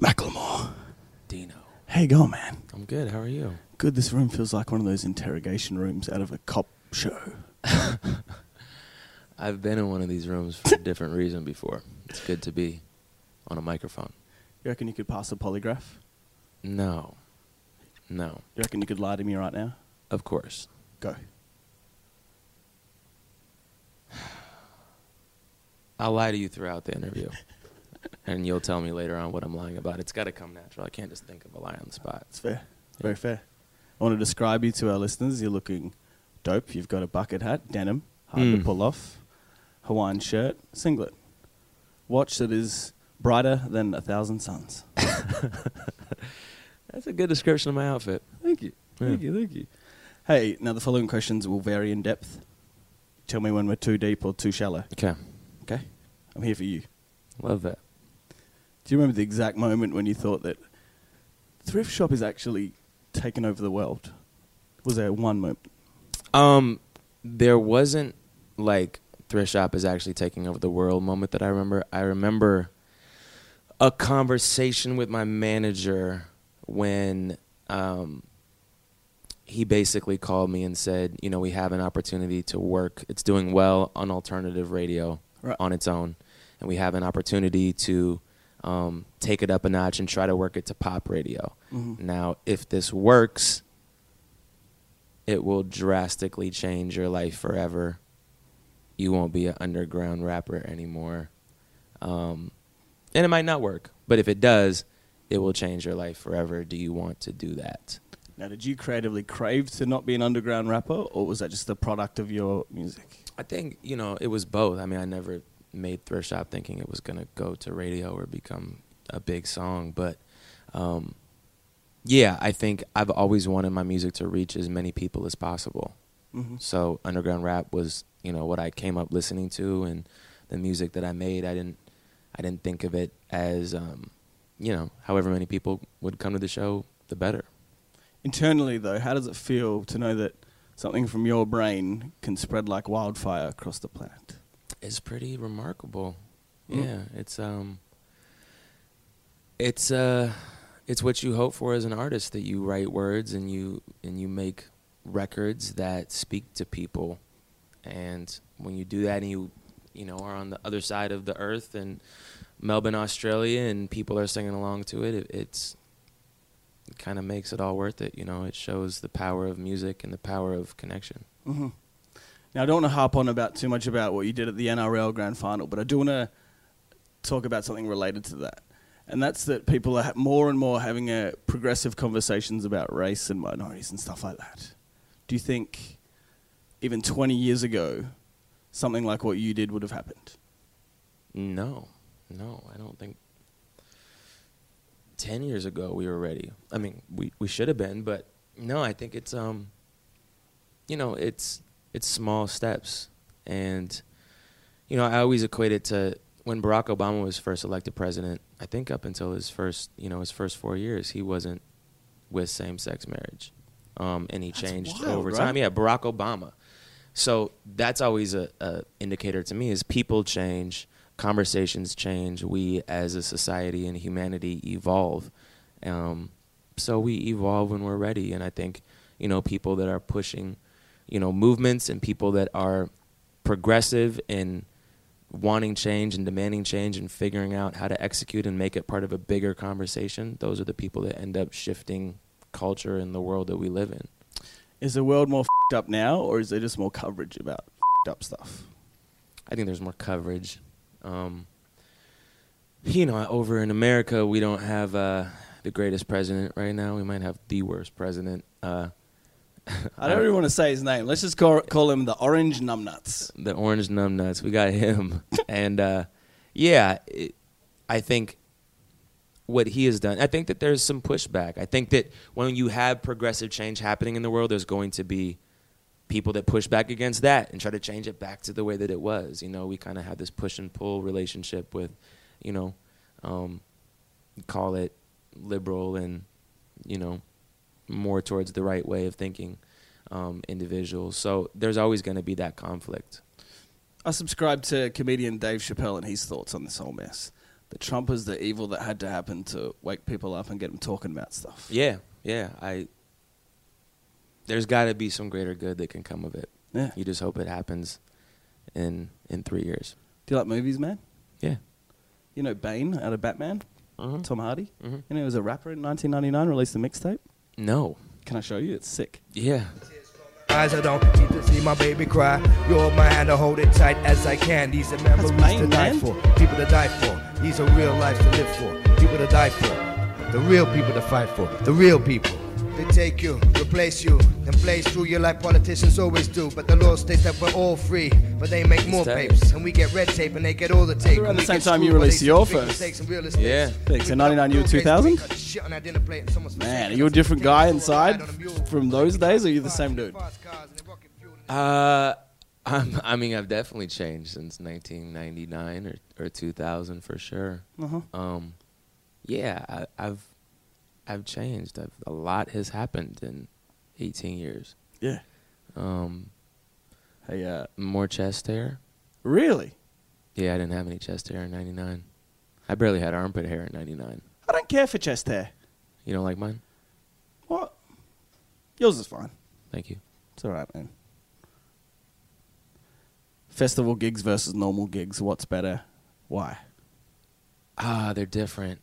Macklemore. Dino. How you going, man? I'm good. How are you? Good. This room feels like one of those interrogation rooms out of a cop show. I've been in one of these rooms for a different reason before. It's good to be on a microphone. You reckon you could pass a polygraph? No. No. You reckon you could lie to me right now? Of course. Go. I'll lie to you throughout the interview. and you'll tell me later on what I'm lying about. It's got to come natural. I can't just think of a lie on the spot. It's fair. Very fair. I want to describe you to our listeners. You're looking dope. You've got a bucket hat, denim, hard to Mm. pull off, Hawaiian shirt, singlet, watch that is brighter than a thousand suns. That's a good description of my outfit. Thank you. Thank you. Thank you. Hey, now the following questions will vary in depth. Tell me when we're too deep or too shallow. Okay. Okay? I'm here for you. Love that. Do you remember the exact moment when you thought that thrift shop is actually taken over the world? Was there one moment? Um, there wasn't like thrift shop is actually taking over the world moment that I remember. I remember a conversation with my manager when um, he basically called me and said, you know, we have an opportunity to work. It's doing well on alternative radio Right. on its own, and we have an opportunity to um, take it up a notch and try to work it to pop radio. Mhm. Now, if this works, it will drastically change your life forever. You won't be an underground rapper anymore. Um, and it might not work, but if it does, it will change your life forever. Do you want to do that? Now, did you creatively crave to not be an underground rapper, or was that just the product of your music? I think, you know, it was both. I mean, I never made Thrift Shop thinking it was going to go to radio or become a big song, but um, yeah, I think I've always wanted my music to reach as many people as possible. Mm-hmm. So underground rap was, you know, what I came up listening to, and the music that I made. I didn't, I didn't think of it as, um, you know, however many people would come to the show, the better. Internally, though, how does it feel to know that something from your brain can spread like wildfire across the planet? It's pretty remarkable. Mm. Yeah, it's um, it's uh, it's what you hope for as an artist that you write words and you and you make records that speak to people, and when you do that and you you know are on the other side of the earth and Melbourne, Australia, and people are singing along to it, it it's it kind of makes it all worth it. You know, it shows the power of music and the power of connection. Mm-hmm. Now, I don't want to harp on about too much about what you did at the NRL Grand Final, but I do want to talk about something related to that, and that's that people are more and more having a progressive conversations about race and minorities and stuff like that. Do you think even 20 years ago, something like what you did would have happened? No, no, I don't think. Ten years ago, we were ready. I mean, we we should have been, but no, I think it's um. You know, it's it's small steps, and you know, I always equate it to when Barack Obama was first elected president. I think up until his first, you know, his first four years, he wasn't with same-sex marriage, um, and he That's changed wild, over right? time. Yeah, Barack Obama. So that's always a, a indicator to me is people change, conversations change, we as a society and humanity evolve. Um, so we evolve when we're ready, and I think you know people that are pushing, you know, movements and people that are progressive in wanting change and demanding change and figuring out how to execute and make it part of a bigger conversation. Those are the people that end up shifting culture and the world that we live in. Is the world more fed up now, or is there just more coverage about up stuff? I think there's more coverage. Um, you know, over in America, we don't have uh, the greatest president right now. We might have the worst president. Uh, I don't even want to say his name. Let's just call, call him the Orange Numbnuts. the orange numbnuts. We got him, and uh, yeah, it, I think what he has done. I think that there's some pushback. I think that when you have progressive change happening in the world, there's going to be people that push back against that and try to change it back to the way that it was. You know, we kind of have this push and pull relationship with, you know, um, call it liberal and, you know, more towards the right way of thinking um, individuals. So there's always going to be that conflict. I subscribe to comedian Dave Chappelle and his thoughts on this whole mess. that Trump was the evil that had to happen to wake people up and get them talking about stuff. Yeah, yeah. I there's got to be some greater good that can come of it. Yeah. You just hope it happens in in three years. Do you like movies, man? Yeah. You know Bane out of Batman, Mm-hmm. Tom Hardy. hmm You know he was a rapper in 1999, released a mixtape. No. Can I show you? It's sick. Yeah. Eyes I don't need to see my baby cry. You hold my hand, I hold it tight as I can. These are memories Bane, to die man. for, people to die for. These are real lives to live for, people to die for. The real people to fight for, the real people. They take you, replace you, and blaze through you like politicians always do. But the law states that we're all free, but they make more tight. papers, and we get red tape, and they get all the tape. around the same time you screwed while released your see first. mistakes in real estate. Yeah. Thanks. So 99, you were 2000? Man, are you a different guy inside from those days, or are you the same dude? Uh, I'm, I mean, I've definitely changed since 1999 or, or 2000 for sure. Uh-huh. Um, yeah, I, I've I've changed. I've, a lot has happened in 18 years. Yeah. Um, Hey, uh, more chest hair. really? Yeah, I didn't have any chest hair in 99. I barely had armpit hair in 99. I don't care for chest hair. You don't like mine? What? Yours is fine. Thank you. It's all right, man. Festival gigs versus normal gigs. What's better? Why? Ah, they're different.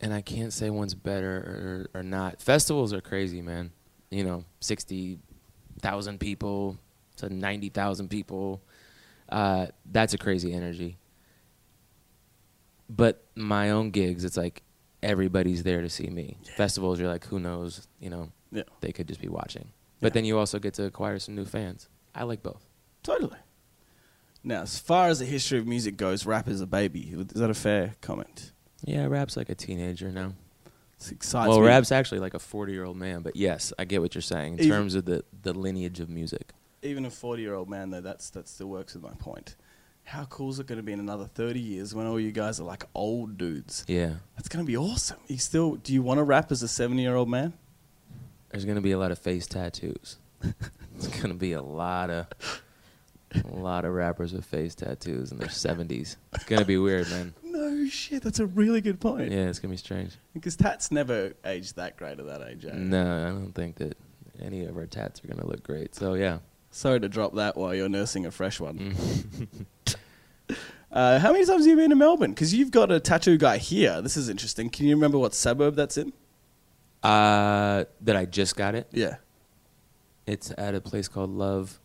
And I can't say one's better or, or not. Festivals are crazy, man. You know, 60,000 people to 90,000 people. Uh, that's a crazy energy. But my own gigs, it's like everybody's there to see me. Festivals, you're like, who knows? You know, Yeah. they could just be watching. But Yeah. then you also get to acquire some new fans. I like both. Totally. Now, as far as the history of music goes, rap is a baby. Is that a fair comment? Yeah, rap's like a teenager now. It excites well, me. rap's actually like a 40 year old man, but yes, I get what you're saying in Even- terms of the, the lineage of music. Even a forty-year-old man, though, that's that still works with my point. How cool is it going to be in another thirty years when all you guys are like old dudes? Yeah. That's going to be awesome. You still? Do you want to rap as a seventy-year-old man? There's going to be a lot of face tattoos. It's going to be a lot of a lot of rappers with face tattoos in their 70s. It's going to be weird, man. No shit. That's a really good point. Yeah, it's going to be strange. Because tats never age that great at that age. Eh? No, I don't think that any of our tats are going to look great. So, yeah. Sorry to drop that while you're nursing a fresh one. Mm. Uh, how many times have you been to Melbourne? Because you've got a tattoo guy here. This is interesting. Can you remember what suburb that's in? Uh, that I just got it. Yeah. It's at a place called Love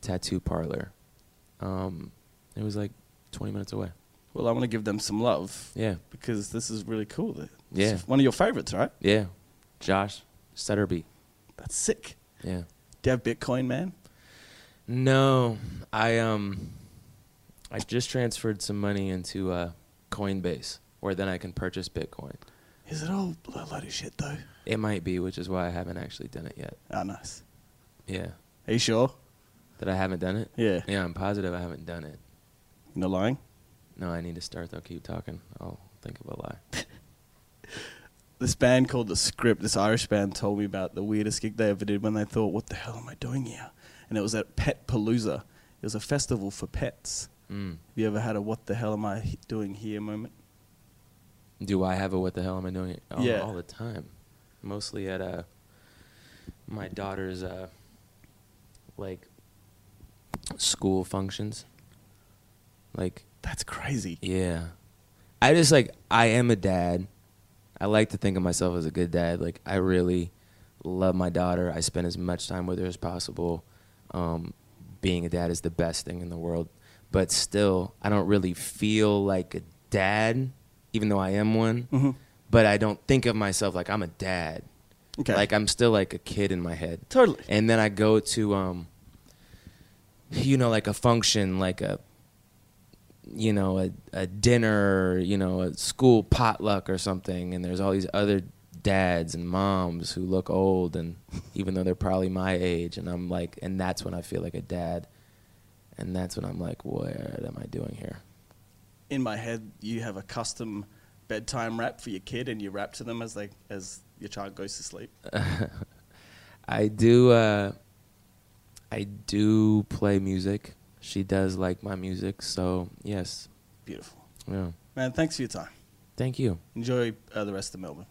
Tattoo Parlor. Um, it was like 20 minutes away. Well, I want to give them some love Yeah. because this is really cool. That- Yeah. one of your favorites, right? Yeah. Josh Sutterby. That's sick. Yeah. Do you have Bitcoin, man? No, I um, I just transferred some money into uh, Coinbase, where then I can purchase Bitcoin. Is it all a load of shit though? It might be, which is why I haven't actually done it yet. Oh, nice. Yeah, Are you sure? that I haven't done it. Yeah. Yeah, I'm positive I haven't done it. You're lying. No, I need to start though. Keep talking. I'll think of a lie. This band called The Script, this Irish band, told me about the weirdest gig they ever did when they thought, "What the hell am I doing here?" And it was at Pet Palooza. It was a festival for pets. Mm. Have you ever had a "What the hell am I he- doing here" moment? Do I have a what the hell am I doing? All, Yeah. all the time. Mostly at uh, my daughter's uh, like school functions. Like That's crazy. Yeah. I just like I am a dad. I like to think of myself as a good dad. Like I really love my daughter. I spend as much time with her as possible. Um, being a dad is the best thing in the world. But still, I don't really feel like a dad, even though I am one. hmm But I don't think of myself like I'm a dad. Okay. Like I'm still like a kid in my head. totally. And then I go to um you know, like a function, like a you know, a, a dinner, or, you know, a school potluck or something, and there's all these other dads and moms who look old and even though they're probably my age and I'm like and that's when I feel like a dad. And that's when I'm like, what am I doing here? In my head, you have a custom bedtime rap for your kid, and you rap to them as they as your child goes to sleep. I do uh I do play music. She does like my music, so yes. Beautiful. Yeah. Man, thanks for your time. Thank you. Enjoy uh, the rest of Melbourne.